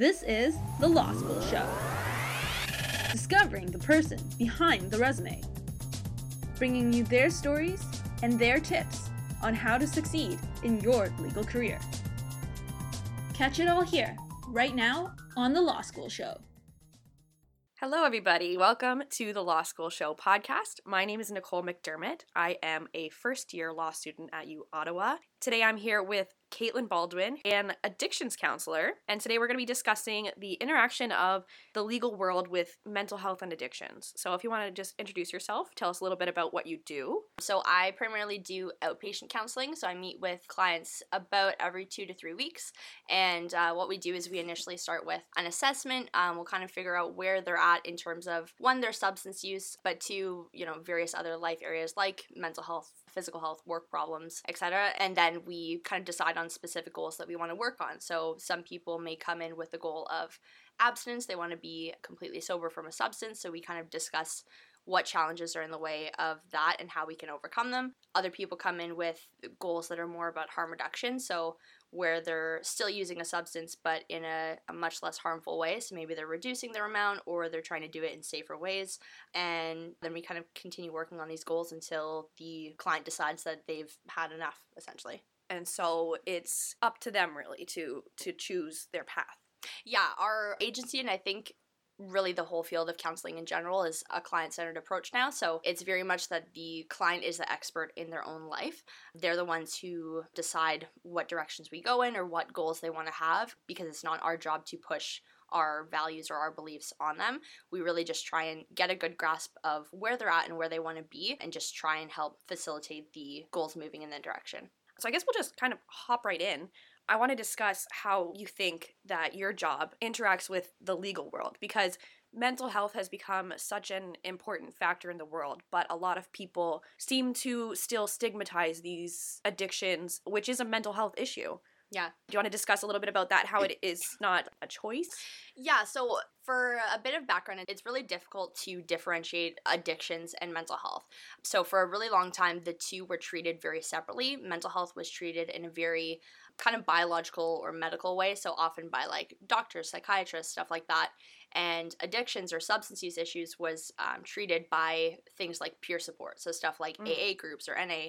This is The Law School Show. Discovering the person behind the resume. Bringing you their stories and their tips on how to succeed in your legal career. Catch it all here, right now, on The Law School Show. Hello, everybody. Welcome to the Law School Show podcast. My name is Nicole McDermott. I am a first year law student at U Ottawa. Today I'm here with Kaitlin Baldwin, an addictions counselor, and today we're going to be discussing the interaction of the legal world with mental health and addictions. So, if you want to just introduce yourself, tell us a little bit about what you do. So, I primarily do outpatient counseling. So, I meet with clients about every two to three weeks. And uh, what we do is we initially start with an assessment. Um, we'll kind of figure out where they're at in terms of one, their substance use, but two, you know, various other life areas like mental health, physical health, work problems, etc. And then we kind of decide on specific goals that we want to work on. So some people may come in with the goal of abstinence, they want to be completely sober from a substance. So we kind of discuss what challenges are in the way of that and how we can overcome them. Other people come in with goals that are more about harm reduction. So where they're still using a substance but in a, a, much less harmful way. So maybe they're reducing their amount or they're trying to do it in safer ways. And then we kind of continue working on these goals until the client decides that they've had enough, essentially and so it's up to them really to to choose their path yeah our agency and i think really the whole field of counseling in general is a client centered approach now. So it's very much that the client is the expert in their own life. They're the ones who decide what directions we go in or what goals they want to have because it's not our job to push our values or our beliefs on them. We really just try and get a good grasp of where they're at and where they want to be and just try and help facilitate the goals moving in that direction. So I guess we'll just kind of hop right in. I want to discuss how you think that your job interacts with the legal world because mental health has become such an important factor in the world, but a lot of people seem to still stigmatize these addictions, which is a mental health issue. Yeah. Do you want to discuss a little bit about that, how it is not a choice? Yeah, so for a bit of background, it's really difficult to differentiate addictions and mental health. So, for a really long time, the two were treated very separately. Mental health was treated in a very kind of biological or medical way, so often by like doctors, psychiatrists, stuff like that and addictions or substance use issues was um, treated by things like peer support so stuff like mm. aa groups or na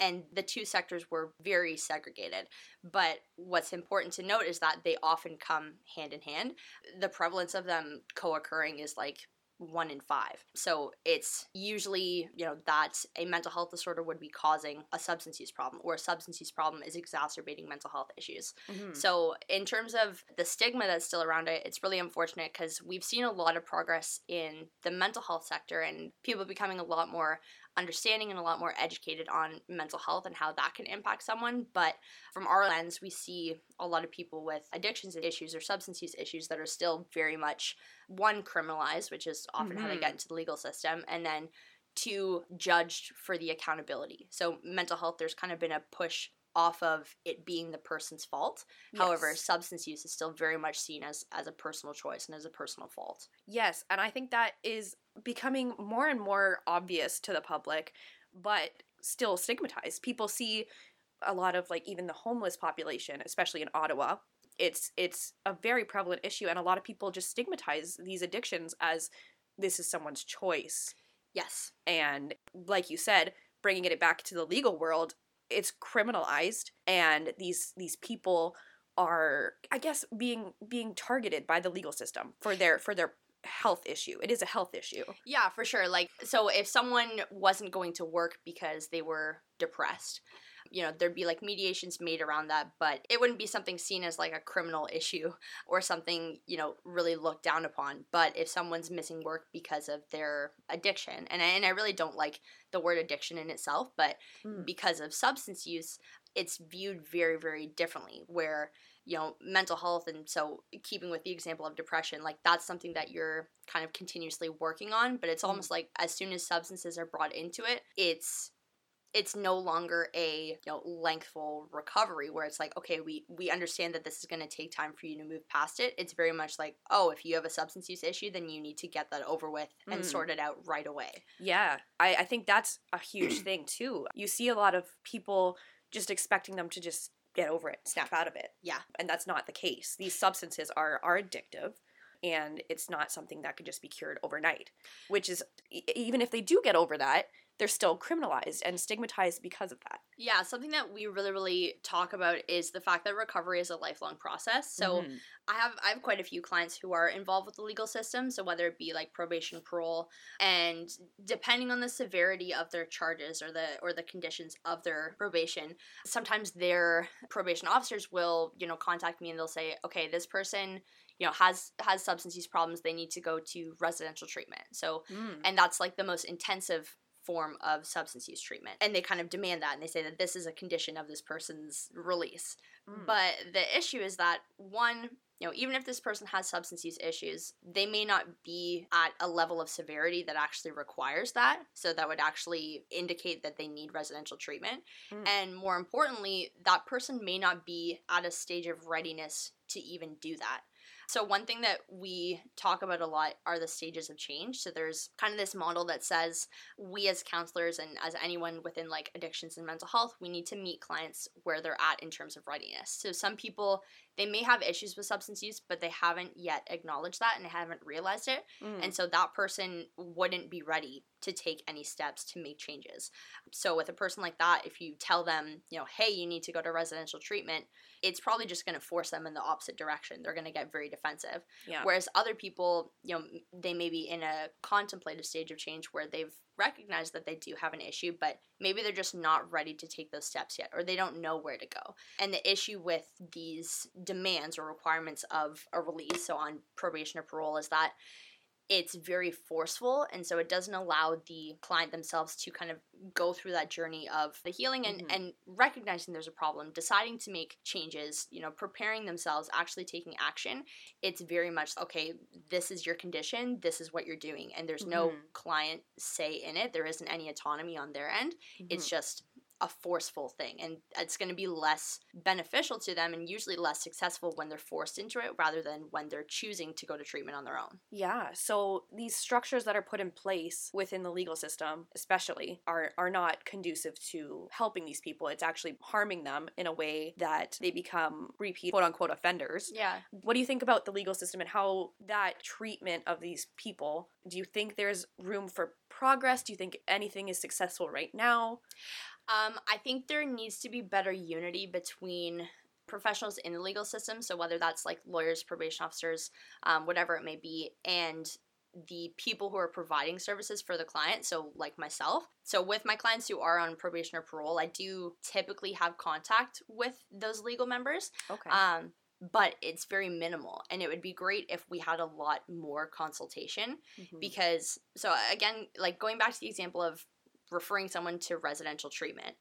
and the two sectors were very segregated but what's important to note is that they often come hand in hand the prevalence of them co-occurring is like one in five. So it's usually, you know, that a mental health disorder would be causing a substance use problem, or a substance use problem is exacerbating mental health issues. Mm-hmm. So, in terms of the stigma that's still around it, it's really unfortunate because we've seen a lot of progress in the mental health sector and people becoming a lot more understanding and a lot more educated on mental health and how that can impact someone. But from our lens, we see a lot of people with addictions issues or substance use issues that are still very much one criminalized, which is often mm-hmm. how they get mm-hmm. into the legal system, and then two judged for the accountability. So mental health, there's kind of been a push off of it being the person's fault. Yes. However, substance use is still very much seen as as a personal choice and as a personal fault. Yes, and I think that is becoming more and more obvious to the public, but still stigmatized. People see a lot of like even the homeless population, especially in Ottawa. It's it's a very prevalent issue and a lot of people just stigmatize these addictions as this is someone's choice. Yes. And like you said, bringing it back to the legal world, it's criminalized and these these people are i guess being being targeted by the legal system for their for their health issue. It is a health issue. Yeah for sure. Like so if someone wasn't going to work because they were depressed you know there'd be like mediations made around that but it wouldn't be something seen as like a criminal issue or something you know really looked down upon but if someone's missing work because of their addiction and I, and I really don't like the word addiction in itself but mm. because of substance use it's viewed very very differently where you know mental health and so keeping with the example of depression like that's something that you're kind of continuously working on but it's mm. almost like as soon as substances are brought into it it's it's no longer a you know lengthful recovery where it's like okay we we understand that this is going to take time for you to move past it it's very much like oh if you have a substance use issue then you need to get that over with and mm. sort it out right away yeah I, I think that's a huge thing too you see a lot of people just expecting them to just get over it, snap out of it. Yeah. And that's not the case. These substances are are addictive and it's not something that could just be cured overnight, which is even if they do get over that, they're still criminalized and stigmatized because of that. Yeah, something that we really, really talk about is the fact that recovery is a lifelong process. So Mhm. I have I have quite a few clients who are involved with the legal system. So whether it be like probation, parole, and depending on the severity of their charges or the or the conditions of their probation, sometimes their probation officers will you know contact me and they'll say, okay, this person you know has has substance use problems. They need to go to residential treatment. So Mm. and that's like the most intensive form of substance use treatment. And they kind of demand that and they say that this is a condition of this person's release. Mm. but the issue is that one you know even if this person has substance use issues they may not be at a level of severity that actually requires that. So that would actually indicate that they need residential treatment. Mm. and more importantly that person may not be at a stage of readiness to even do that so, one thing that we talk about a lot are the stages of change. So, there's kind of this model that says we as counselors and as anyone within like addictions and mental health, we need to meet clients where they're at in terms of readiness. So, some people, they may have issues with substance use, but they haven't yet acknowledged that and haven't realized it. Mm. And so, that person wouldn't be ready to take any steps to make changes. So, with a person like that, if you tell them, you know, hey, you need to go to residential treatment, it's probably just going to force them in the opposite direction. They're going to get very defensive. yeah. Whereas other people, you know, they may be in a contemplative stage of change where they've recognized that they do have an issue, but maybe they're just not ready to take those steps yet, or they don't know where to go. And the issue with these demands or requirements of a release, so on probation or parole, is that it's very forceful and so it doesn't allow the client themselves to kind of go through that journey of the healing and, Mhm. and recognizing there's a problem deciding to make changes you know preparing themselves actually taking action it's very much okay this is your condition this is what you're doing and there's no Mhm. client say in it there isn't any autonomy on their end it's Mhm. just a forceful thing and it's going to be less beneficial to them and usually less successful when they're forced into it rather than when they're choosing to go to treatment on their own Yeah, so these structures that are put in place within the legal system, especially, are are not conducive to helping these people. It's actually harming them in a way that they become repeat quote unquote offenders. yeah What do you think about the legal system and how that treatment of these people? Do you think there's room for progress? Do you think anything is successful right now? Um, I think there needs to be better unity between professionals in the legal system. So whether that's like lawyers, probation officers, um, whatever it may be, and the people who are providing services for the client. So like myself. So with my clients who are on probation or parole, I do typically have contact with those legal members. Okay. Um, but it's very minimal, and it would be great if we had a lot more consultation Mhm. because so again like going back to the example of referring someone to residential treatment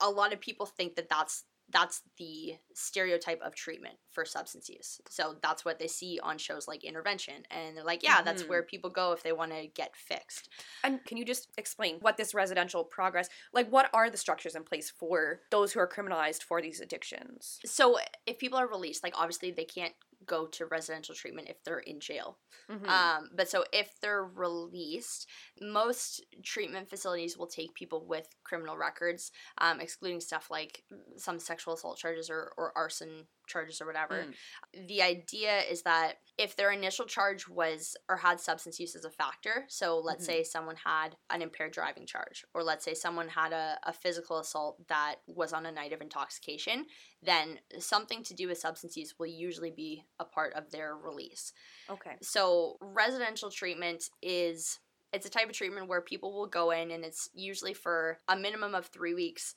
a lot of people think that that's that's the stereotype of treatment for substance use so that's what they see on shows like intervention and they're like yeah that's Mhm. where people go if they want to get fixed And can you just explain what this residential progress, like what are the structures in place for those who are criminalized for these addictions? so if people are released like obviously they can't go to residential treatment if they're in jail Mhm. Um, but so if they're released, most treatment facilities will take people with criminal records, um, excluding stuff like some sexual assault charges or, or arson charges or whatever. Mm. The idea is that if their initial charge was or had substance use as a factor, so let's Mhm. say someone had an impaired driving charge, or let's say someone had a, a physical assault that was on a night of intoxication, then something to do with substance use will usually be a part of their release. okay. So residential treatment is it's a type of treatment where people will go in and it's usually for a minimum of 3 weeks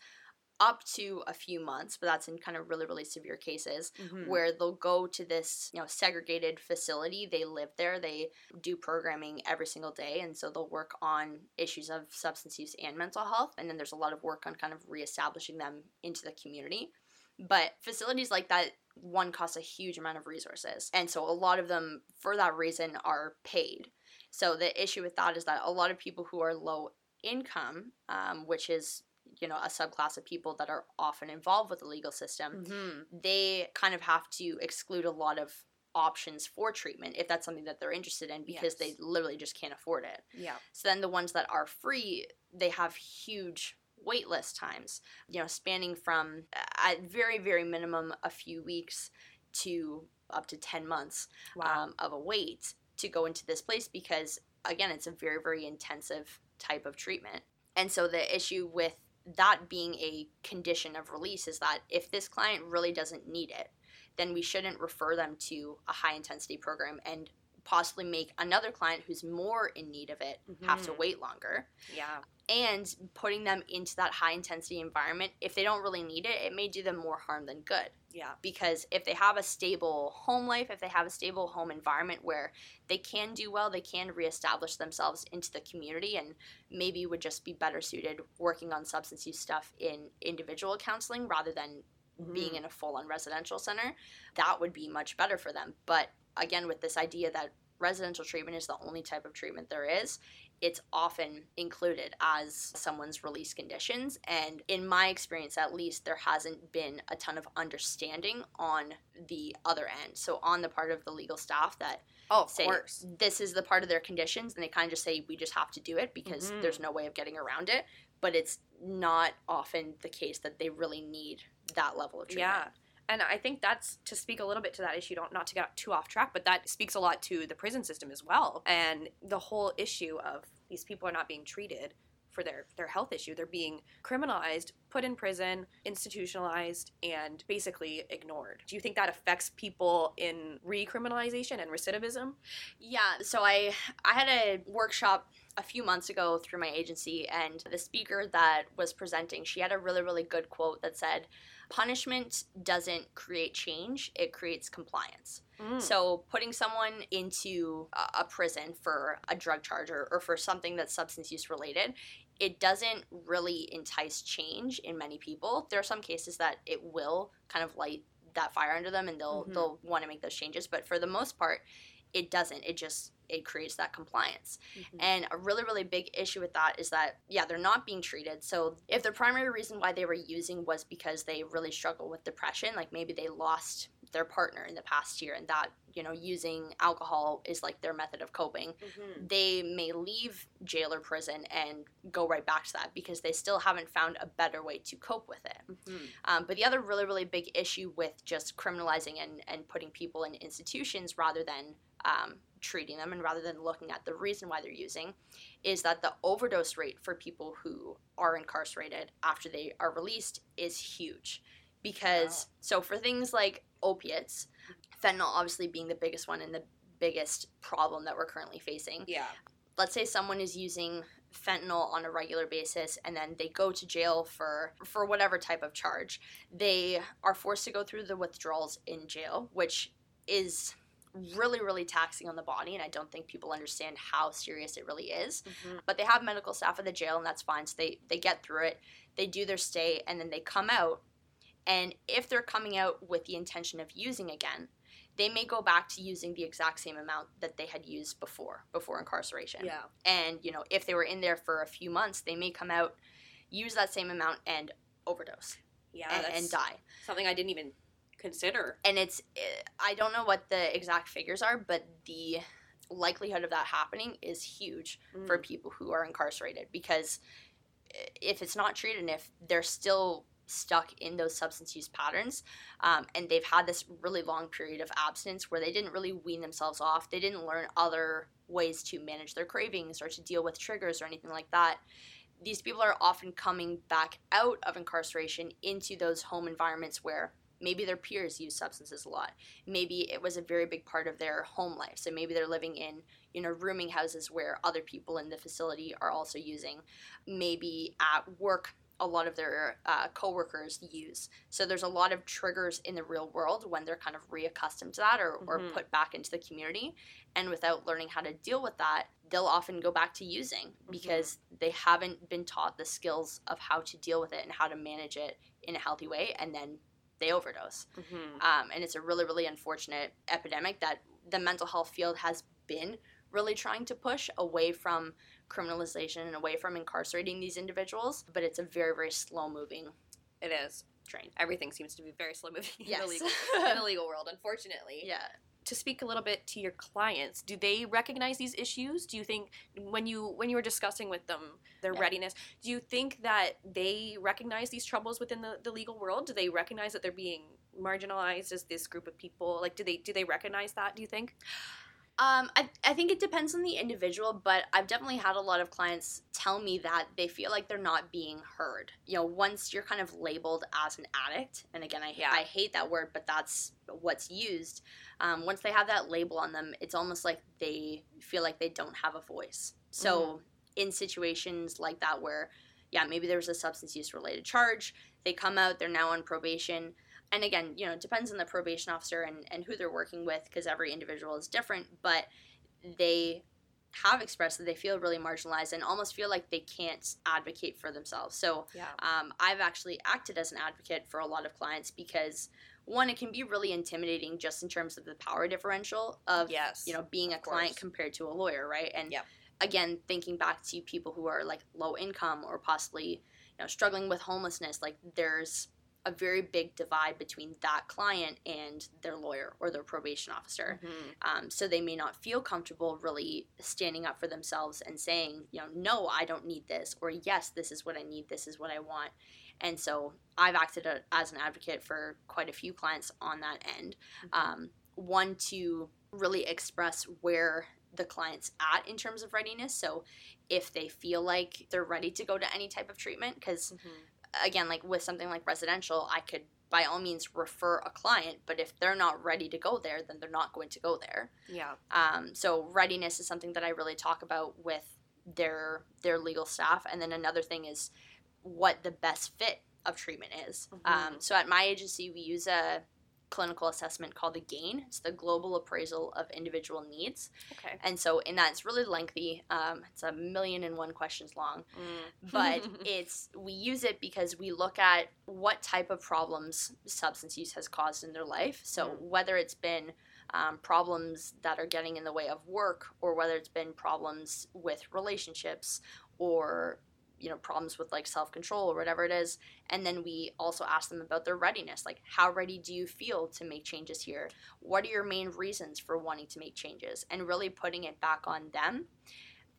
up to a few months, but that's in kind of really really severe cases Mhm. where they'll go to this, you know, segregated facility. They live there. They do programming every single day and so they'll work on issues of substance use and mental health and then there's a lot of work on kind of reestablishing them into the community. But facilities like that, one costs a huge amount of resources. And so a lot of them, for that reason, are paid. So the issue with that is that a lot of people who are low income, um, which is you know a subclass of people that are often involved with the legal system, Mhm. they kind of have to exclude a lot of options for treatment if that's something that they're interested in because they literally just can't afford it. Yeah. So then the ones that are free, they have huge waitlist times, you know, spanning from uh, at very, very minimum a few weeks to up to 10 months um, of a wait to go into this place because, again, it's a very, very intensive type of treatment. And so the issue with that being a condition of release is that if this client really doesn't need it, then we shouldn't refer them to a high intensity program and possibly make another client who's more in need of it have to Mhm. wait longer Yeah. and putting them into that high intensity environment if they don't really need it it may do them more harm than good Yeah. because if they have a stable home life if they have a stable home environment where they can do well they can reestablish themselves into the community and maybe would just be better suited working on substance use stuff in individual counseling rather than being mm-hmm. in a full-on residential center that would be much better for them but again with this idea that residential treatment is the only type of treatment there is it's often included as someone's release conditions and in my experience at least there hasn't been a ton of understanding on the other end so on the part of the legal staff that Oh, of say course. this is the part of their conditions and they kind of just say we just have to do it because Mhm. there's no way of getting around it but it's not often the case that they really need that level of treatment Yeah. And I think that's to speak a little bit to that issue, don't not to get too off track, but that speaks a lot to the prison system as well. And the whole issue of these people are not being treated for their, their health issue. They're being criminalized, put in prison, institutionalized, and basically ignored. Do you think that affects people in recriminalization and recidivism? Yeah, so I I had a workshop a few months ago through my agency and the speaker that was presenting, she had a really really good quote that said punishment doesn't create change, it creates compliance. Mm. So putting someone into a- prison for a drug charge or, or for something that's substance use related, it doesn't really entice change in many people. There are some cases that it will kind of light that fire under them and they'll Mhm. they'll want to make those changes, but for the most part, it doesn't. It just it creates that compliance. Mhm. And a really, really big issue with that is that, yeah, they're not being treated. So if the primary reason why they were using was because they really struggle with depression, like maybe they lost their partner in the past year and that, you know, using alcohol is like their method of coping, Mhm. they may leave jail or prison and go right back to that because they still haven't found a better way to cope with it. Mhm. Um, but the other really, really big issue with just criminalizing and, and putting people in institutions rather than um, treating them and rather than looking at the reason why they're using is that the overdose rate for people who are incarcerated after they are released is huge. Because, so for things like opiates, fentanyl obviously being the biggest one and the biggest problem that we're currently facing. Yeah. let's say someone is using fentanyl on a regular basis and then they go to jail for for whatever type of charge. They are forced to go through the withdrawals in jail which is really really taxing on the body and i don't think people understand how serious it really is. Mhm. but they have medical staff at the jail and that's fine. So they they get through it they do their stay and then they come out. And if they're coming out with the intention of using again they may go back to using the exact same amount that they had used before before incarceration Yeah. and you know if they were in there for a few months they may come out use that same amount and overdose Yeah. and, and die something I didn't even consider. and it's eh, i don't know what the exact figures are but the likelihood of that happening is huge for Mm. people who are incarcerated because if it's not treated and if they're still stuck in those substance use patterns um, and they've had this really long period of abstinence where they didn't really wean themselves off. They didn't learn other ways to manage their cravings or to deal with triggers or anything like that. These people are often coming back out of incarceration into those home environments where maybe their peers use substances a lot. Maybe it was a very big part of their home life. So maybe they're living in you know rooming houses where other people in the facility are also using. Maybe at work a lot of their uh, coworkers use so there's a lot of triggers in the real world when they're kind of reaccustomed to that or, or Mhm. put back into the community and without learning how to deal with that they'll often go back to using because they haven't been taught the skills of how to deal with it and how to manage it in a healthy way and then they overdose Mhm. um, and it's a really really unfortunate epidemic that the mental health field has been really trying to push away from criminalization and away from incarcerating these individuals but it's a very very slow moving It is. train Everything seems to be very slow moving in, Yes. the legal, in the legal world, unfortunately. yeah to speak a little bit to your clients, do they recognize these issues? Do you think when you when you were discussing with them their Yeah. readiness, do you think that they recognize these troubles within the, the legal world? Do they recognize that they're being marginalized as this group of people? Like do they do they recognize that, do you think? Um, I, I think it depends on the individual, but I've definitely had a lot of clients tell me that they feel like they're not being heard. You know, once you're kind of labeled as an addict, and again, I, Yeah. I hate that word, but that's what's used. Um, once they have that label on them, it's almost like they feel like they don't have a voice. So, in situations like that, where, yeah, maybe there was a substance use related charge, they come out, they're now on probation and again, you know, it depends on the probation officer and, and who they're working with because every individual is different, but they have expressed that they feel really marginalized and almost feel like they can't advocate for themselves. So Yeah. um, I've actually acted as an advocate for a lot of clients because one, it can be really intimidating just in terms of the power differential of Yes, you know being a client course. compared to a lawyer, right? And Yep. again, thinking back to people who are like low income or possibly you know struggling with homelessness, like there's a very big divide between that client and their lawyer or their probation officer. Mhm. Um, so they may not feel comfortable really standing up for themselves and saying, you know, no, I don't need this, or yes, this is what I need, this is what I want. And so I've acted a, as an advocate for quite a few clients on that end. Um, one, to really express where the client's at in terms of readiness. So if they feel like they're ready to go to any type of treatment, because Mhm. Again, like with something like residential, I could by all means refer a client, but if they're not ready to go there, then they're not going to go there. Yeah. Um, so readiness is something that I really talk about with their their legal staff, and then another thing is what the best fit of treatment is. Um, Mhm. so at my agency, we use a clinical assessment called the GAIN. It's the Global Appraisal of Individual Needs, Okay. and so in that it's really lengthy. Um, it's a million and one questions long Mm. but it's we use it because we look at what type of problems substance use has caused in their life so Mm. whether it's been um, problems that are getting in the way of work or whether it's been problems with relationships or you know problems with like self-control or whatever it is and then we also ask them about their readiness. Like how ready do you feel to make changes here? What are your main reasons for wanting to make changes? And really putting it back on them.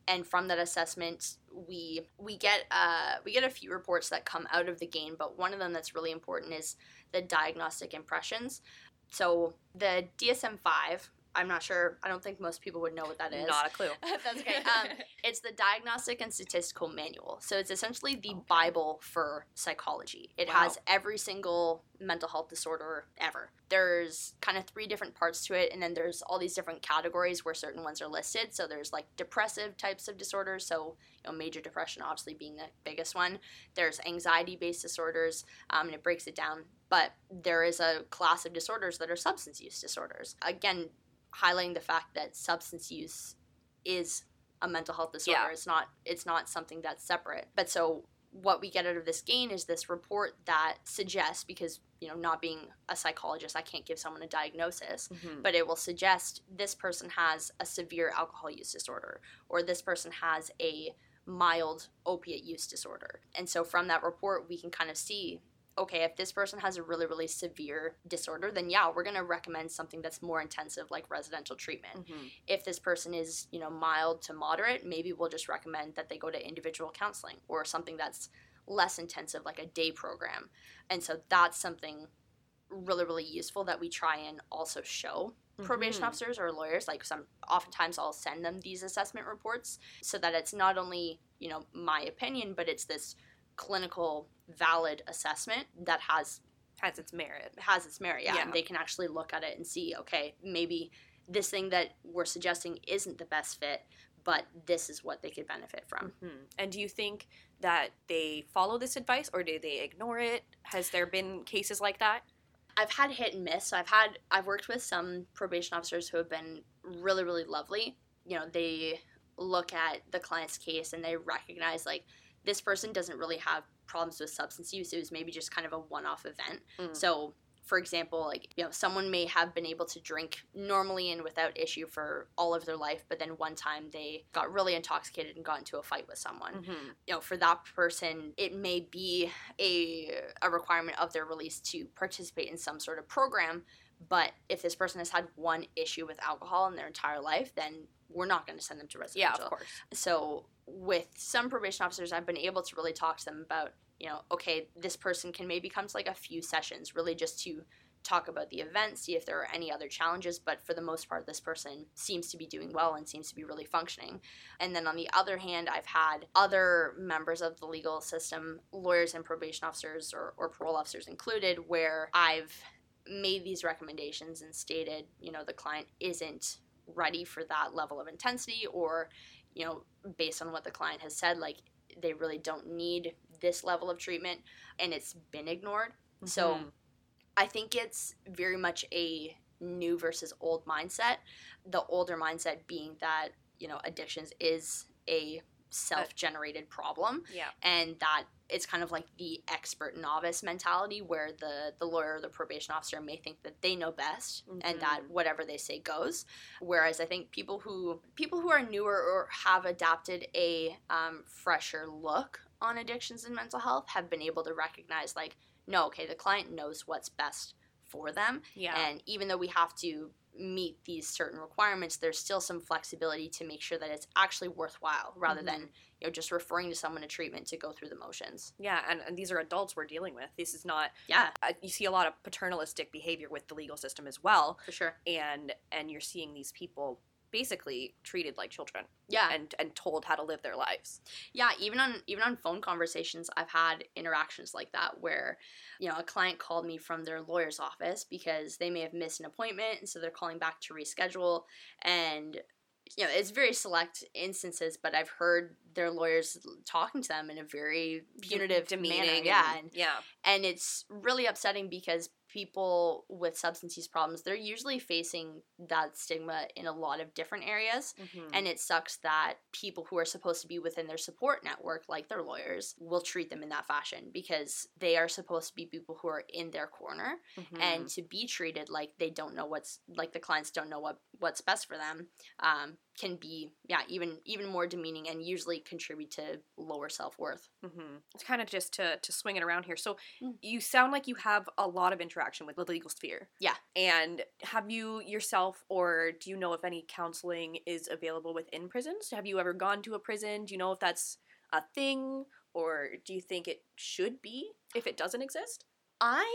And from that assessment we we get uh, we get a few reports that come out of the GAIN but one of them that's really important is the diagnostic impressions. So the dsm-5 i'm not sure i don't think most people would know what that is Not a clue. That's okay. Um, it's the Diagnostic and Statistical Manual. So it's essentially the Okay. Bible for psychology. It Wow. has every single mental health disorder ever. There's kind of three different parts to it, and then there's all these different categories where certain ones are listed. So there's like depressive types of disorders. So you know, major depression obviously being the biggest one. There's anxiety-based disorders, um, and it breaks it down. But there is a class of disorders that are substance use disorders. Again, highlighting the fact that substance use is a mental health disorder. Yeah. It's not it's not something that's separate. But so what we get out of this GAIN is this report that suggests because you know not being a psychologist I can't give someone a diagnosis Mhm. but it will suggest this person has a severe alcohol use disorder or this person has a mild opiate use disorder. And so from that report we can kind of see okay, if this person has a really really severe disorder then yeah, we're going to recommend something that's more intensive like residential treatment Mhm. if this person is you know mild to moderate maybe we'll just recommend that they go to individual counseling or something that's less intensive like a day program and so that's something really really useful that we try and also show probation Mhm. officers or lawyers like some oftentimes i'll send them these assessment reports so that it's not only you know my opinion but it's this clinical valid assessment that has has its merit. has its merit, yeah, Yeah. and they can actually look at it and see, okay, maybe this thing that we're suggesting isn't the best fit, but this is what they could benefit from. Mhm. And do you think that they follow this advice or do they ignore it? Has there been cases like that? I've had hit and miss. So I've had I've worked with some probation officers who have been really really lovely. You know, they look at the client's case and they recognize like this person doesn't really have problems with substance use. It was maybe just kind of a one-off event. Mm. So, for example, like, you know, someone may have been able to drink normally and without issue for all of their life, but then one time they got really intoxicated and got into a fight with someone Mhm. you know, for that person, it may be a, a requirement of their release to participate in some sort of program. But if this person has had one issue with alcohol in their entire life, then we're not going to send them to residential. Yeah, residential. of course. So with some probation officers, I've been able to really talk to them about, you know, okay, this person can maybe come to like a few sessions, really just to talk about the event, see if there are any other challenges. But for the most part, this person seems to be doing well and seems to be really functioning. And then on the other hand, I've had other members of the legal system, lawyers and probation officers or, or parole officers included, where I've made these recommendations and stated, you know, the client isn't ready for that level of intensity or, you know, based on what the client has said, like they really don't need this level of treatment and it's been ignored. So Mhm. I think it's very much a new versus old mindset. The older mindset being that, you know, addictions is a self generated problem yeah. and that it's kind of like the expert novice mentality where the the lawyer or the probation officer may think that they know best and that whatever they say goes whereas i think people who people who are newer or have adapted a um, fresher look on addictions and mental health have been able to recognize like no okay the client knows what's best for them Yeah. and even though we have to meet these certain requirements there's still some flexibility to make sure that it's actually worthwhile rather than you know just referring to someone to treatment to go through the motions yeah, and, and these are adults we're dealing with. This is not. yeah Uh, you see a lot of paternalistic behavior with the legal system as well, for sure and and you're seeing these people basically treated like children yeah. and and told how to live their lives. yeah even on even on phone conversations i've had interactions like that where you know a client called me from their lawyer's office because they may have missed an appointment and so they're calling back to reschedule. And you know it's very select instances but i've heard their lawyers talking to them in a very punitive demeaning, manner yeah and yeah, and it's really upsetting because people with substance use problems they're usually facing that stigma in a lot of different areas Mhm. and it sucks that people who are supposed to be within their support network like their lawyers will treat them in that fashion because they are supposed to be people who are in their corner Mhm. and to be treated like they don't know what's like the clients don't know what what's best for them um, can be yeah even even more demeaning and usually contribute to lower self-worth Mm-hmm. It's kind of just to to swing it around here. So Mm. you sound like you have a lot of interaction with the legal sphere. Yeah. And have you yourself, or do you know if any counseling is available within prisons? Have you ever gone to a prison? Do you know if that's a thing, or do you think it should be if it doesn't exist? I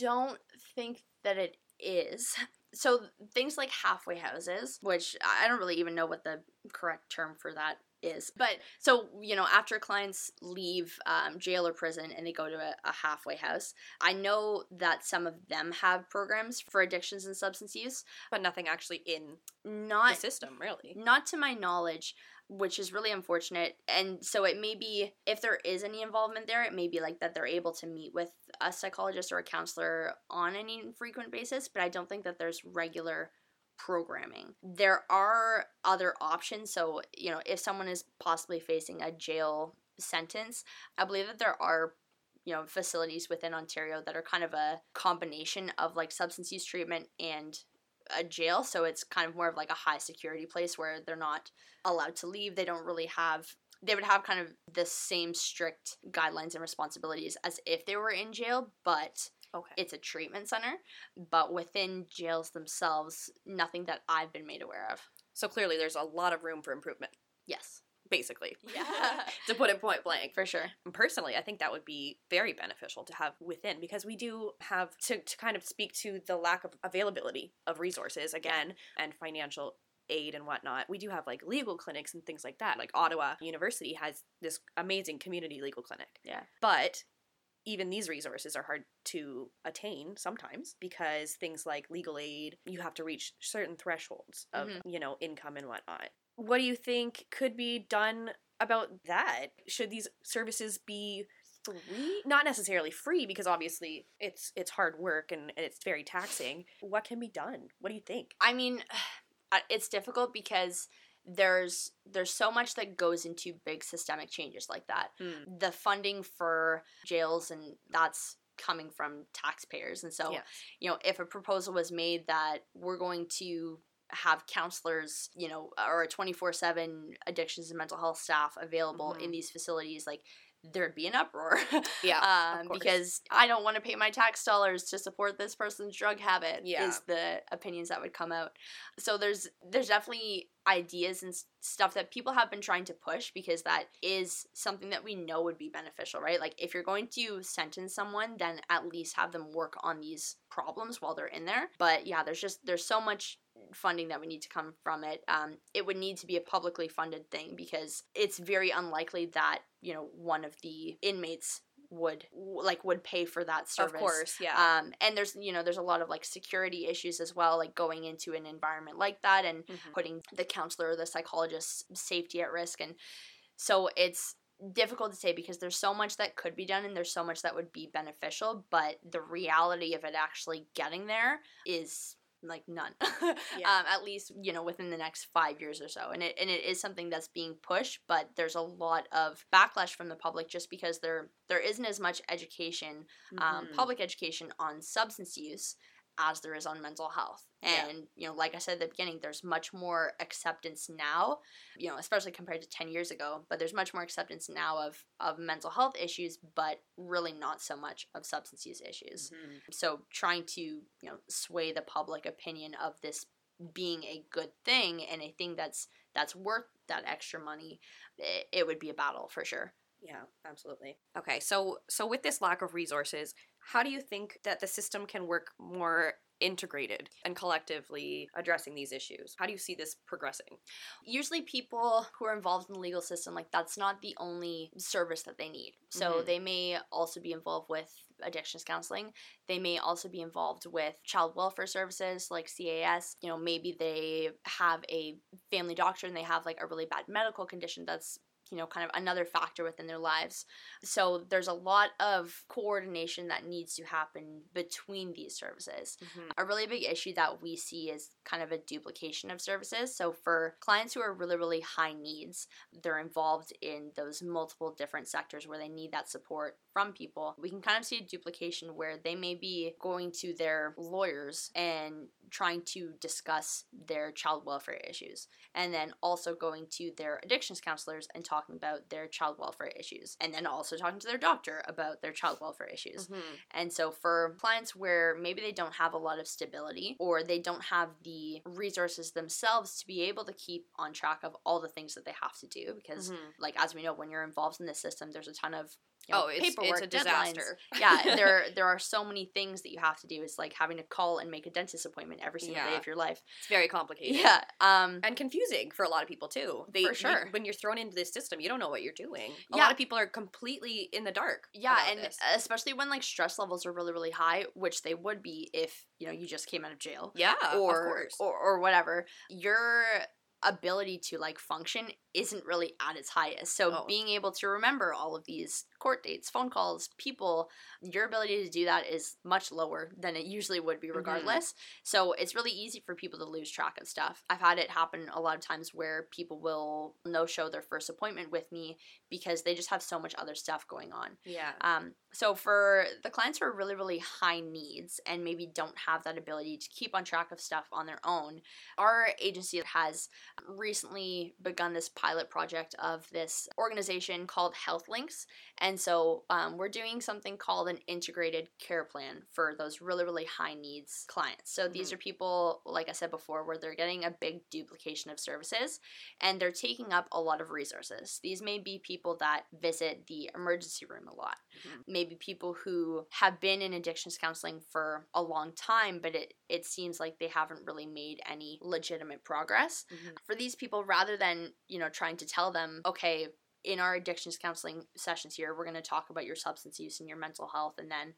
don't think that it is. So things like halfway houses, which I don't really even know what the correct term for that is. But so, you know, after clients leave um, jail or prison and they go to a, a halfway house, I know that some of them have programs for addictions and substance use. But nothing actually in the system, really. not to my knowledge, which is really unfortunate. And so it may be, if there is any involvement there, it may be like that they're able to meet with a psychologist or a counselor on an infrequent basis, but I don't think that there's regular programming. There are other options. So, you know, if someone is possibly facing a jail sentence, I believe that there are you know facilities within Ontario that are kind of a combination of like substance use treatment and a jail so it's kind of more of like a high security place where they're not allowed to leave they don't really have they would have kind of the same strict guidelines and responsibilities as if they were in jail but Okay. it's a treatment center but within jails themselves nothing that i've been made aware of so clearly, there's a lot of room for improvement. yes Basically, Yeah. to put it point blank. for sure And personally, I think that would be very beneficial to have within because we do have to, to kind of speak to the lack of availability of resources again and financial aid and whatnot. We do have like legal clinics and things like that. Like Ottawa University has this amazing community legal clinic. Yeah. But even these resources are hard to attain sometimes because things like legal aid, you have to reach certain thresholds of, Mhm. you know, income and whatnot. What do you think could be done about that? Should these services be free? Not necessarily free because obviously it's it's hard work and, it's very taxing. What can be done? What do you think? I mean, it's difficult because there's there's so much that goes into big systemic changes like that. Hmm. The funding for jails and that's coming from taxpayers. And so, Yes. you know, if a proposal was made that we're going to have counselors, you know, or a 24/7 addictions and mental health staff available Mhm. in these facilities like there'd be an uproar. Yeah, um, because I don't want to pay my tax dollars to support this person's drug habit. Yeah. is the opinions that would come out. So there's there's definitely ideas and stuff that people have been trying to push because that is something that we know would be beneficial, right? Like if you're going to sentence someone, then at least have them work on these problems while they're in there. But yeah, there's just there's so much funding that would need to come from it. Um, it would need to be a publicly funded thing because it's very unlikely that you know one of the inmates would like would pay for that service of course, yeah. um, and there's you know there's a lot of like security issues as well like going into an environment like that and Mhm. putting the counselor or the psychologist's safety at risk and so it's difficult to say because there's so much that could be done and there's so much that would be beneficial but the reality of it actually getting there is like none Yeah. um, at least you know within the next five years or so and it, and it is something that's being pushed but there's a lot of backlash from the public just because there there isn't as much education um, Mhm. public education on substance use as there is on mental health. Yeah. And, you know, like I said at the beginning, there's much more acceptance now, you know, especially compared to 10 years ago, but there's much more acceptance now of, of mental health issues, but really not so much of substance use issues. Mhm. So trying to, you know, sway the public opinion of this being a good thing and a thing that's that's worth that extra money, it, it would be a battle for sure. Yeah, absolutely. Okay, so so with this lack of resources, how do you think that the system can work more integrated and collectively addressing these issues? How do you see this progressing? usually people who are involved in the legal system like that's not the only service that they need so Mhm. they may also be involved with addictions counseling they may also be involved with child welfare services like cas you know maybe they have a family doctor and they have like a really bad medical condition that's you know kind of another factor within their lives so there's a lot of coordination that needs to happen between these services mm-hmm. a really big issue that we see is kind of a duplication of services. So for clients who are really, really high needs, they're involved in those multiple different sectors where they need that support from people. We can kind of see a duplication where they may be going to their lawyers and trying to discuss their child welfare issues and then also going to their addictions counselors and talking about their child welfare issues and then also talking to their doctor about their child welfare issues. Mhm. And so for clients where maybe they don't have a lot of stability or they don't have the resources themselves to be able to keep on track of all the things that they have to do because Mhm. like as we know when you're involved in the system there's a ton of you know, Oh, it's- it's paperwork a deadlines. disaster. yeah there there are so many things that you have to do it's like having to call and make a dentist appointment every single day of your life It's very complicated. yeah um And confusing for a lot of people too. They, For you- sure. when you're thrown into this system, you don't know what you're doing. A Yeah. lot of people are completely in the dark. yeah and this. especially when like stress levels are really really high which they would be if you know you just came out of jail yeah, or, of or or whatever your ability to like function isn't really at its highest so Oh. being able to remember all of these court dates phone calls people your ability to do that is much lower than it usually would be Mhm. regardless so it's really easy for people to lose track of stuff i've had it happen a lot of times where people will no show their first appointment with me because they just have so much other stuff going on yeah. um, so for the clients who are really, really high needs and maybe don't have that ability to keep on track of stuff on their own, our agency has recently begun this pilot project of this organization called Health Links. And so um, we're doing something called an integrated care plan for those really, really high needs clients. So these Mhm. are people, like I said before, where they're getting a big duplication of services and they're taking up a lot of resources. These may be people that visit the emergency room a lot, Mhm. maybe people who have been in addictions counseling for a long time, but it, it seems like they haven't really made any legitimate progress. Mhm. For these people, rather than, you know, trying to tell them, okay, in our addictions counseling sessions here, we're going to talk about your substance use and your mental health, and then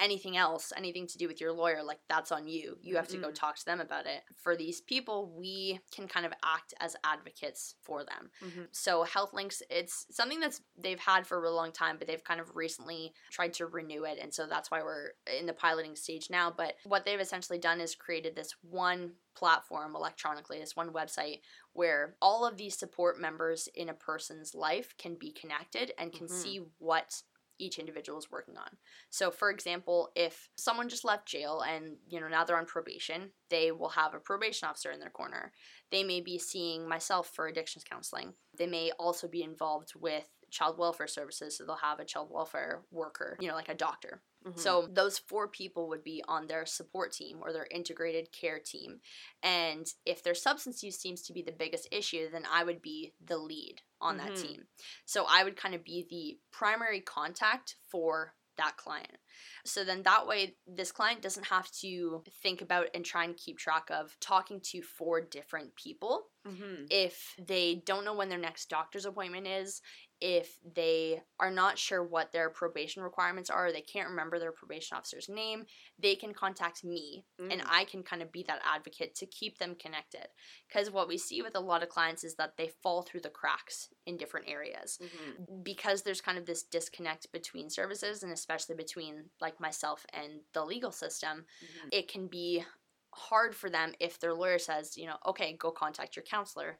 anything else, anything to do with your lawyer, like that's on you. You have to go Mhm. talk to them about it. For these people, we can kind of act as advocates for them. Mhm. So Health Links, it's something that's they've had for a really long time, but they've kind of recently tried to renew it, and so that's why we're in the piloting stage now. But what they've essentially done is created this one platform electronically, this one website where all of these support members in a person's life can be connected and can Mhm. see what each individual is working on. So for example, if someone just left jail and you know now they're on probation, they will have a probation officer in their corner. They may be seeing myself for addictions counseling. They may also be involved with child welfare services, so they'll have a child welfare worker, you know, like a doctor. Mhm. So those four people would be on their support team or their integrated care team. And if their substance use seems to be the biggest issue, then I would be the lead on that Mhm. team. So I would kind of be the primary contact for that client. So then that way this client doesn't have to think about and try and keep track of talking to four different people Mhm. if they don't know when their next doctor's appointment is, if they are not sure what their probation requirements are, they can't remember their probation officer's name, they can contact me and Mm. I can kind of be that advocate to keep them connected. Because what we see with a lot of clients is that they fall through the cracks in different areas Mhm. because there's kind of this disconnect between services and especially between like myself and the legal system Mhm. it can be hard for them if their lawyer says you know okay go contact your counselor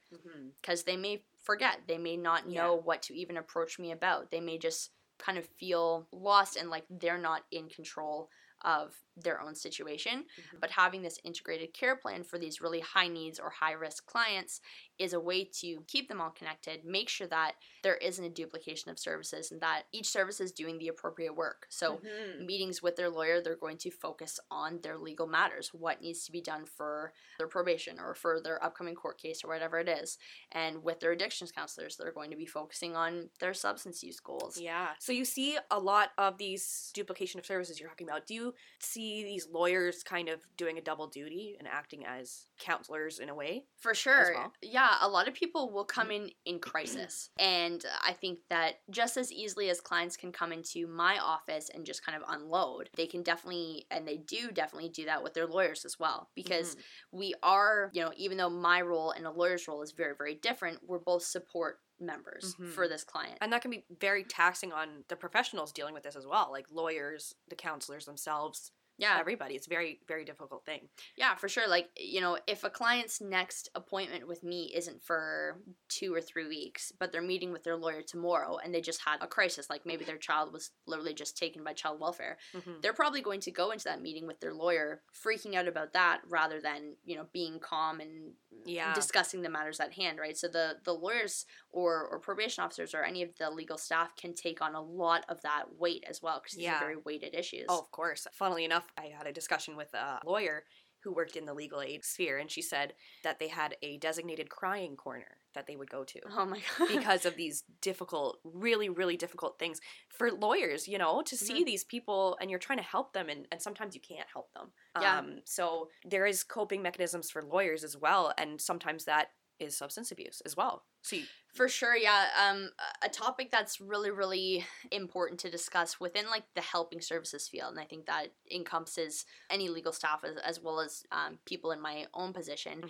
because they may forget they may not Yeah. know what to even approach me about they may just kind of feel lost and like they're not in control of their own situation Mhm. but having this integrated care plan for these really high needs or high risk clients is a way to keep them all connected make sure that there isn't a duplication of services and that each service is doing the appropriate work so Mhm. meetings with their lawyer, they're going to focus on their legal matters, what needs to be done for their probation or for their upcoming court case or whatever it is. And with their addictions counselors, they're going to be focusing on their substance use goals. Yeah. So you see a lot of these duplication of services you're talking about. Do you see these lawyers kind of doing a double duty and acting as counselors in a way? For sure. well. Yeah, a lot of people will come in in crisis. And I think that just as easily as clients can come into my office and just kind of unload, they can definitely, and they do definitely do that with their lawyers as well. Because Mhm. we are, you know, even though my role and a lawyer's role is very, very different, we're both support members Mhm. for this client. And that can be very taxing on the professionals dealing with this as well, like lawyers, the counselors themselves, yeah, everybody. It's a very, very difficult thing. Yeah, for sure. Like, you know, if a client's next appointment with me isn't for two or three weeks, but they're meeting with their lawyer tomorrow and they just had a crisis, like maybe their child was literally just taken by child welfare, Mhm. they're probably going to go into that meeting with their lawyer freaking out about that rather than, you know, being calm and Yeah. discussing the matters at hand, right? So the the lawyers or or probation officers or any of the legal staff can take on a lot of that weight as well because these Yeah. are very weighted issues. Oh, of course. Funnily enough, I had a discussion with a lawyer who worked in the legal aid sphere, and she said that they had a designated crying corner that they would go to. Oh my god. because of these difficult, really, really difficult things for lawyers, you know, to see these people and you're trying to help them and, and sometimes you can't help them. Yeah. Um, so there is coping mechanisms for lawyers as well, and sometimes that is substance abuse as well. So you, For sure, yeah. Um, a- topic that's really, really important to discuss within like the helping services field, and I think that encompasses any legal staff as, as well as um, people in my own position,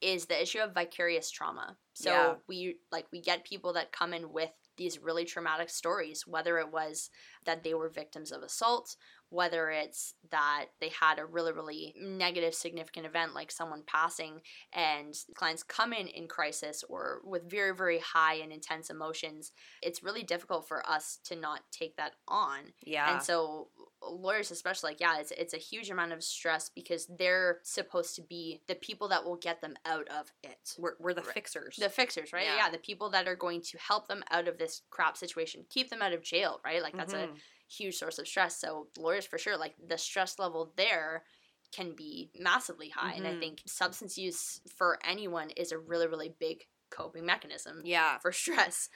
is the issue of vicarious trauma. So Yeah. we like we get people that come in with these really traumatic stories, whether it was that they were victims of assault, whether it's that they had a really, really negative, significant event like someone passing, and clients come in in crisis or with very, very high and intense emotions. It's really difficult for us to not take that on. yeah. And so lawyers especially like yeah it's it's a huge amount of stress because they're supposed to be the people that will get them out of it we're, we're the Right. fixers. the fixers right Yeah. yeah. the people that are going to help them out of this crap situation keep them out of jail right like that's a Mhm. huge source of stress so lawyers for sure like the stress level there can be massively high and i Mhm. think substance use for anyone is a really really big coping mechanism yeah. for stress.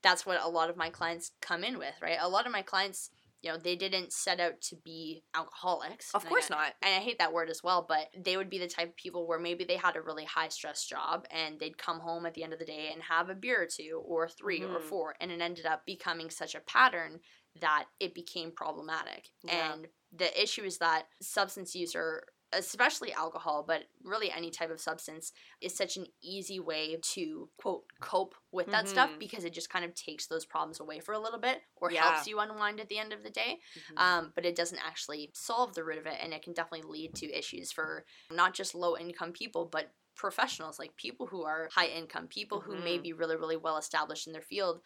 That's what a lot of my clients come in with, right? A lot of my clients, you know, they didn't set out to be alcoholics. Of course not. And I hate that word as well, but they would be the type of people where maybe they had a really high stress job and they'd come home at the end of the day and have a beer or two or 3 or Mhm. four. And it ended up becoming such a pattern that it became problematic. Yeah. And the issue is that substance use or especially alcohol, but really any type of substance is such an easy way to quote cope with that stuff Mhm. because it just kind of takes those problems away for a little bit or Yeah. helps you unwind at the end of the day. Mhm. Um, but it doesn't actually solve the root of it, and it can definitely lead to issues for not just low income people, but professionals like people who are high income, people who may Mhm. be really, really well established in their field.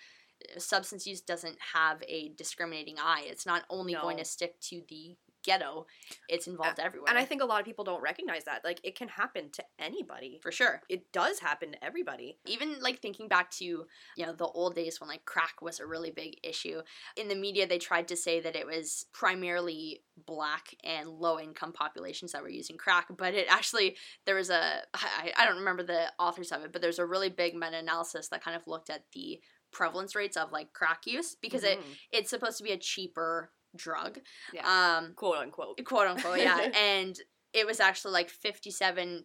substance use doesn't have a discriminating eye. It's not only going to stick to the ghetto, it's involved everywhere. And I think a lot of people don't recognize that. Like it can happen to anybody. for sure. It does happen to everybody. even like thinking back to you know the old days when like crack was a really big issue in the media they tried to say that it was primarily black and low income populations that were using crack but it actually there was a I, I don't remember the authors of it but there's a really big meta-analysis that kind of looked at the prevalence rates of like crack use because it Mhm. it's supposed to be a cheaper drug Yeah. um quote unquote. quote unquote yeah and it was actually like 57%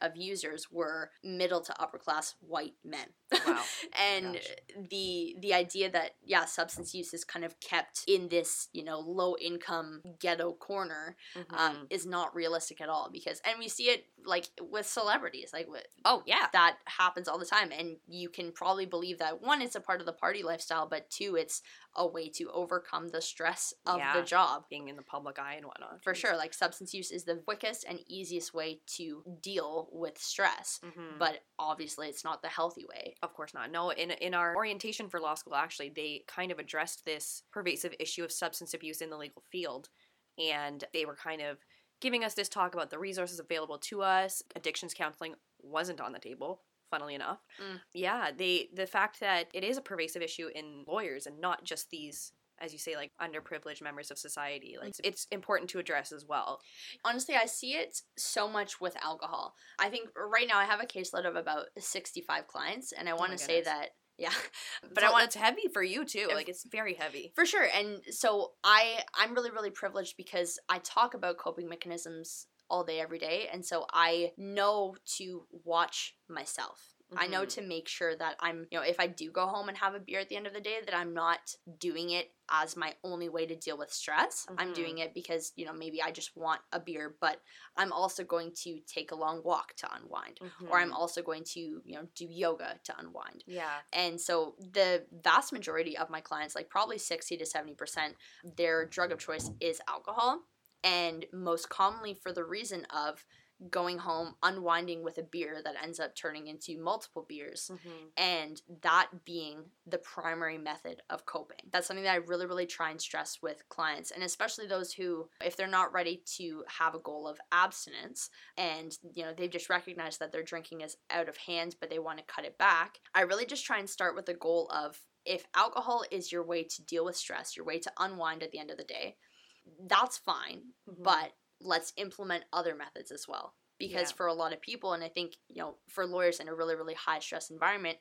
of users were middle to upper class white men Wow. and gosh. the the idea that yeah substance use is kind of kept in this you know low income ghetto corner um, Mhm. is not realistic at all because and we see it like with celebrities like with oh yeah. that happens all the time and you can probably believe that one it's a part of the party lifestyle but two it's a way to overcome the stress of Yeah. the job Being in the public eye and whatnot. for sure like substance use is the quickest and easiest way to deal with stress Mhm. but obviously it's not the healthy way Of course not. No, in in our orientation for law school, actually, they kind of addressed this pervasive issue of substance abuse in the legal field, and they were kind of giving us this talk about the resources available to us. Addictions counseling wasn't on the table. Funnily enough, Mm. yeah, they the fact that it is a pervasive issue in lawyers and not just these, as you say, like underprivileged members of society. Like mm-hmm. it's important to address as well. honestly i see it so much with alcohol i think right now i have a caseload of about 65 clients and i want Oh to say that yeah But i want it's heavy for you too. Like it's very heavy. for sure and so i i'm really really privileged because i talk about coping mechanisms all day every day and so i know to watch myself I know Mhm. to make sure that I'm, you know, if I do go home and have a beer at the end of the day, that I'm not doing it as my only way to deal with stress. I'm Mhm. doing it because, you know, maybe I just want a beer, but I'm also going to take a long walk to unwind. Or I'm Mhm. also going to, you know, do yoga to unwind. yeah. And so the vast majority of my clients, like probably 60 to 70%, their drug of choice is alcohol. And most commonly for the reason of going home, unwinding with a beer that ends up turning into multiple beers, Mhm. and that being the primary method of coping. That's something that I really, really try and stress with clients, and especially those who, if they're not ready to have a goal of abstinence and you know they've just recognized that their drinking is out of hand, but they want to cut it back, I really just try and start with the goal of if alcohol is your way to deal with stress, your way to unwind at the end of the day, that's fine Mhm. but let's implement other methods as well because Yeah. for a lot of people and i think you know for lawyers in a really really high stress environment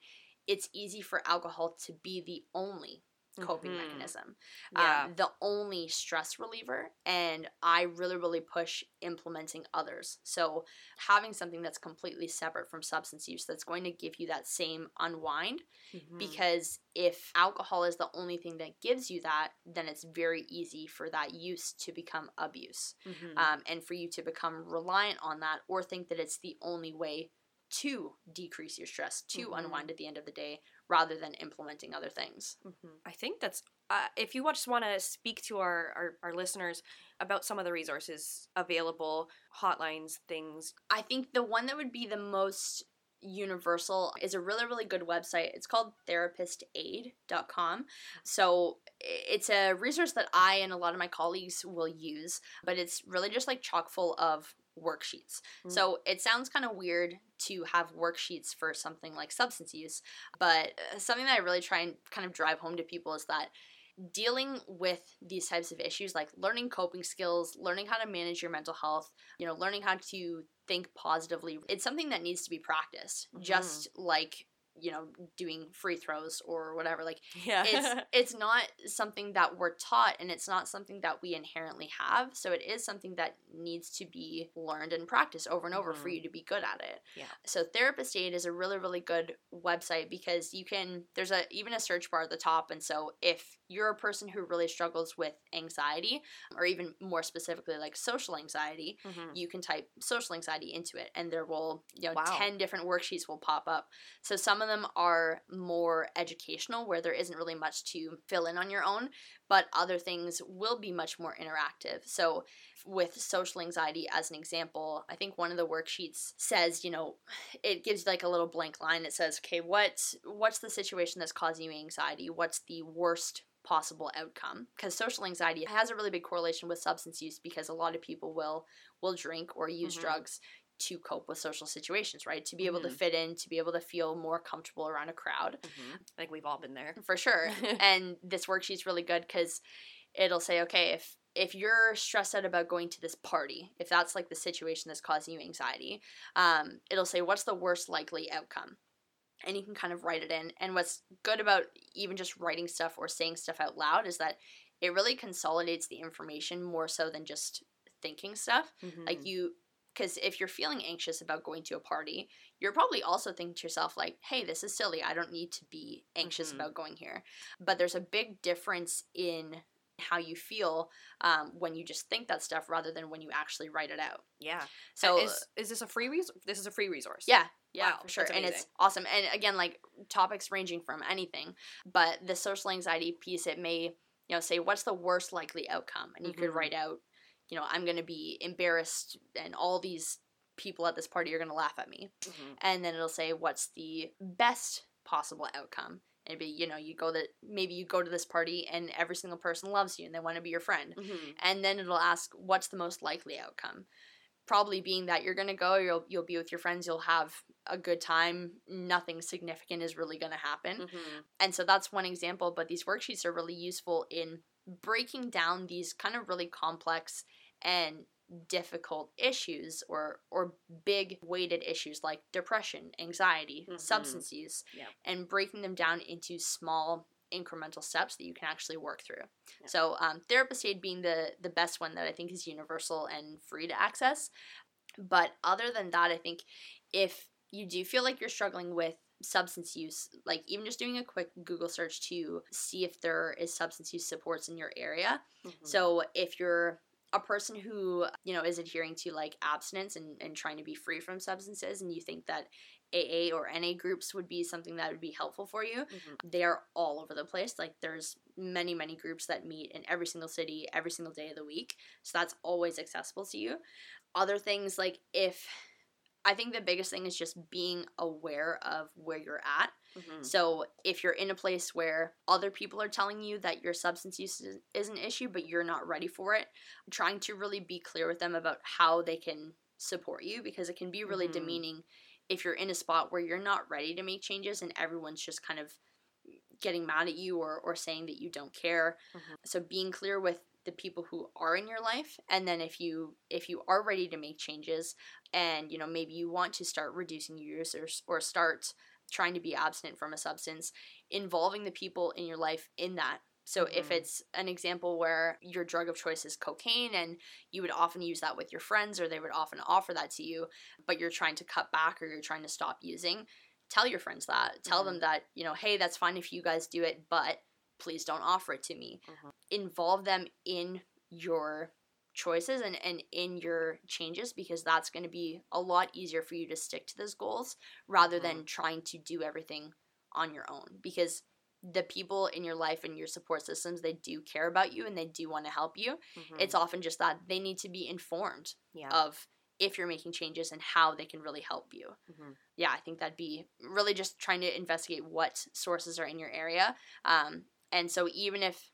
it's easy for alcohol to be the only coping Mhm. mechanism Yeah. um, the only stress reliever and i really really push implementing others so having something that's completely separate from substance use that's going to give you that same unwind Mhm. because if alcohol is the only thing that gives you that then it's very easy for that use to become abuse Mhm. um, and for you to become reliant on that or think that it's the only way to decrease your stress to Mhm. unwind at the end of the day rather than implementing other things Mhm. I think that's uh, if you just want to speak to our, our our listeners about some of the resources available, hotlines, things. i think the one that would be the most universal is a really really good website it's called therapistaid.com so it's a resource that i and a lot of my colleagues will use but it's really just like chock full of worksheets Mm. So it sounds kind of weird to have worksheets for something like substance use, but uh, something that I really try and kind of drive home to people is that dealing with these types of issues like learning coping skills, learning how to manage your mental health, you know, learning how to think positively, it's something that needs to be practiced. Mhm. Just like you know doing free throws or whatever like yeah, it's it's not something that we're taught and it's not something that we inherently have so it is something that needs to be learned and practiced over and over for Mhm. you to be good at it Yeah. so therapist aid is a really really good website because you can there's a even a search bar at the top and so if you're a person who really struggles with anxiety or even more specifically like social anxiety Mhm. you can type social anxiety into it and there will you know Wow. 10 different worksheets will pop up so some of of them are more educational, where there isn't really much to fill in on your own, but other things will be much more interactive. So, with social anxiety, as an example, I think one of the worksheets says, you know, it gives like a little blank line. It says, okay, what's what's the situation that's causing you anxiety? What's the worst possible outcome because social anxiety has a really big correlation with substance use because a lot of people will will drink or use Mhm. drugs to cope with social situations right? To be able to Mhm. fit in to be able to feel more comfortable around a crowd. I think we've all been there. for sure. And this worksheet's really good because it'll say okay if if you're stressed out about going to this party if that's like the situation that's causing you anxiety um, it'll say what's the worst likely outcome? And you can kind of write it in. And what's good about even just writing stuff or saying stuff out loud is that it really consolidates the information more so than just thinking stuff. Like Mhm. you because if you're feeling anxious about going to a party you're probably also thinking to yourself like hey this is silly i don't need to be anxious Mhm. about going here but there's a big difference in how you feel um, when you just think that stuff rather than when you actually write it out yeah. so So is is this a free resource? This is a free resource. yeah yeah Wow, for sure and it's awesome and again like topics ranging from anything but the social anxiety piece it may you know say what's the worst likely outcome and you could Mhm. write out you know i'm going to be embarrassed and all these people at this party are going to laugh at me Mhm. and then it'll say what's the best possible outcome and it'd be you know you go that maybe you go to this party and every single person loves you and they want to be your friend Mhm. and then it'll ask what's the most likely outcome probably being that you're going to go you'll you'll be with your friends you'll have a good time nothing significant is really going to happen Mhm. and so that's one example but these worksheets are really useful in breaking down these kind of really complex and difficult issues or or big weighted issues like depression anxiety Mhm. substance use Yep. and breaking them down into small incremental steps that you can actually work through so um, therapist aid being the the best one that i think is universal and free to access but other than that i think if you do feel like you're struggling with substance use like even just doing a quick google search to see if there is substance use supports in your area Mhm. so if you're a person who you know is adhering to like abstinence and, and trying to be free from substances and you think that aa or na groups would be something that would be helpful for you Mhm. they are all over the place. Like there's many many groups that meet in every single city every single day of the week so that's always accessible to you. Other things like if i think the biggest thing is just being aware of where you're at Mhm. so if you're in a place where other people are telling you that your substance use is, is an issue, but you're not ready for it, trying to really be clear with them about how they can support you because it can be really Mhm. demeaning if you're in a spot where you're not ready to make changes and everyone's just kind of getting mad at you or, or saying that you don't care. Mhm. So being clear with the people who are in your life and then if you if you are ready to make changes and you know maybe you want to start reducing your use or, or start trying to be abstinent from a substance involving the people in your life in that so if Mhm. it's an example where your drug of choice is cocaine and you would often use that with your friends or they would often offer that to you but you're trying to cut back or you're trying to stop using tell your friends that tell them that you know hey that's fine if you guys do it but please don't offer it to me Mhm. involve them in your choices and, and in your changes because that's going to be a lot easier for you to stick to those goals rather than trying to do everything on your own because the people in your life and your support systems they do care about you and they do want to help you Mhm. it's often just that they need to be informed yeah. of if you're making changes and how they can really help you Mhm. yeah, I think that'd be really just trying to investigate what sources are in your area. Um, and so even if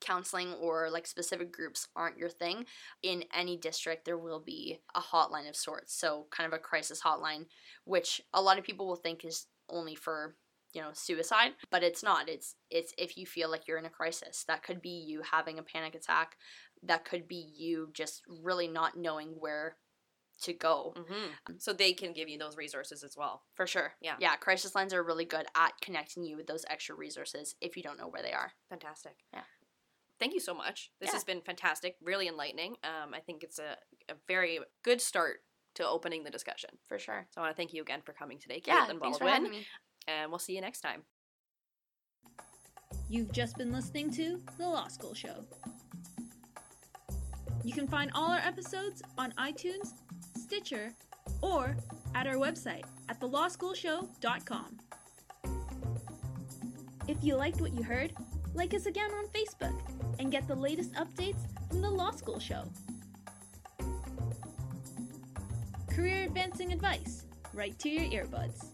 counseling or like specific groups aren't your thing, in any district there will be a hotline of sorts. So kind of a crisis hotline, which a lot of people will think is only for you know suicide but it's not it's it's if you feel like you're in a crisis that could be you having a panic attack that could be you just really not knowing where to go Mhm. So they can give you those resources as well. For sure. Yeah. Yeah. Crisis lines are really good at connecting you with those extra resources if you don't know where they are. Fantastic. Yeah. Thank you so much. This Yeah. has been fantastic, really enlightening. Um, I think it's a, a very good start to opening the discussion. For sure. So I want to thank you again for coming today, Yeah. Kaitlin Thanks for Baldwin. having me. And we'll see you next time. You've just been listening to The Law School Show. You can find all our episodes on iTunes, Stitcher, or at our website at thelawschoolshow.com. If you liked what you heard, like us again on Facebook and get the latest updates from the Law School Show. Career advancing advice right to your earbuds.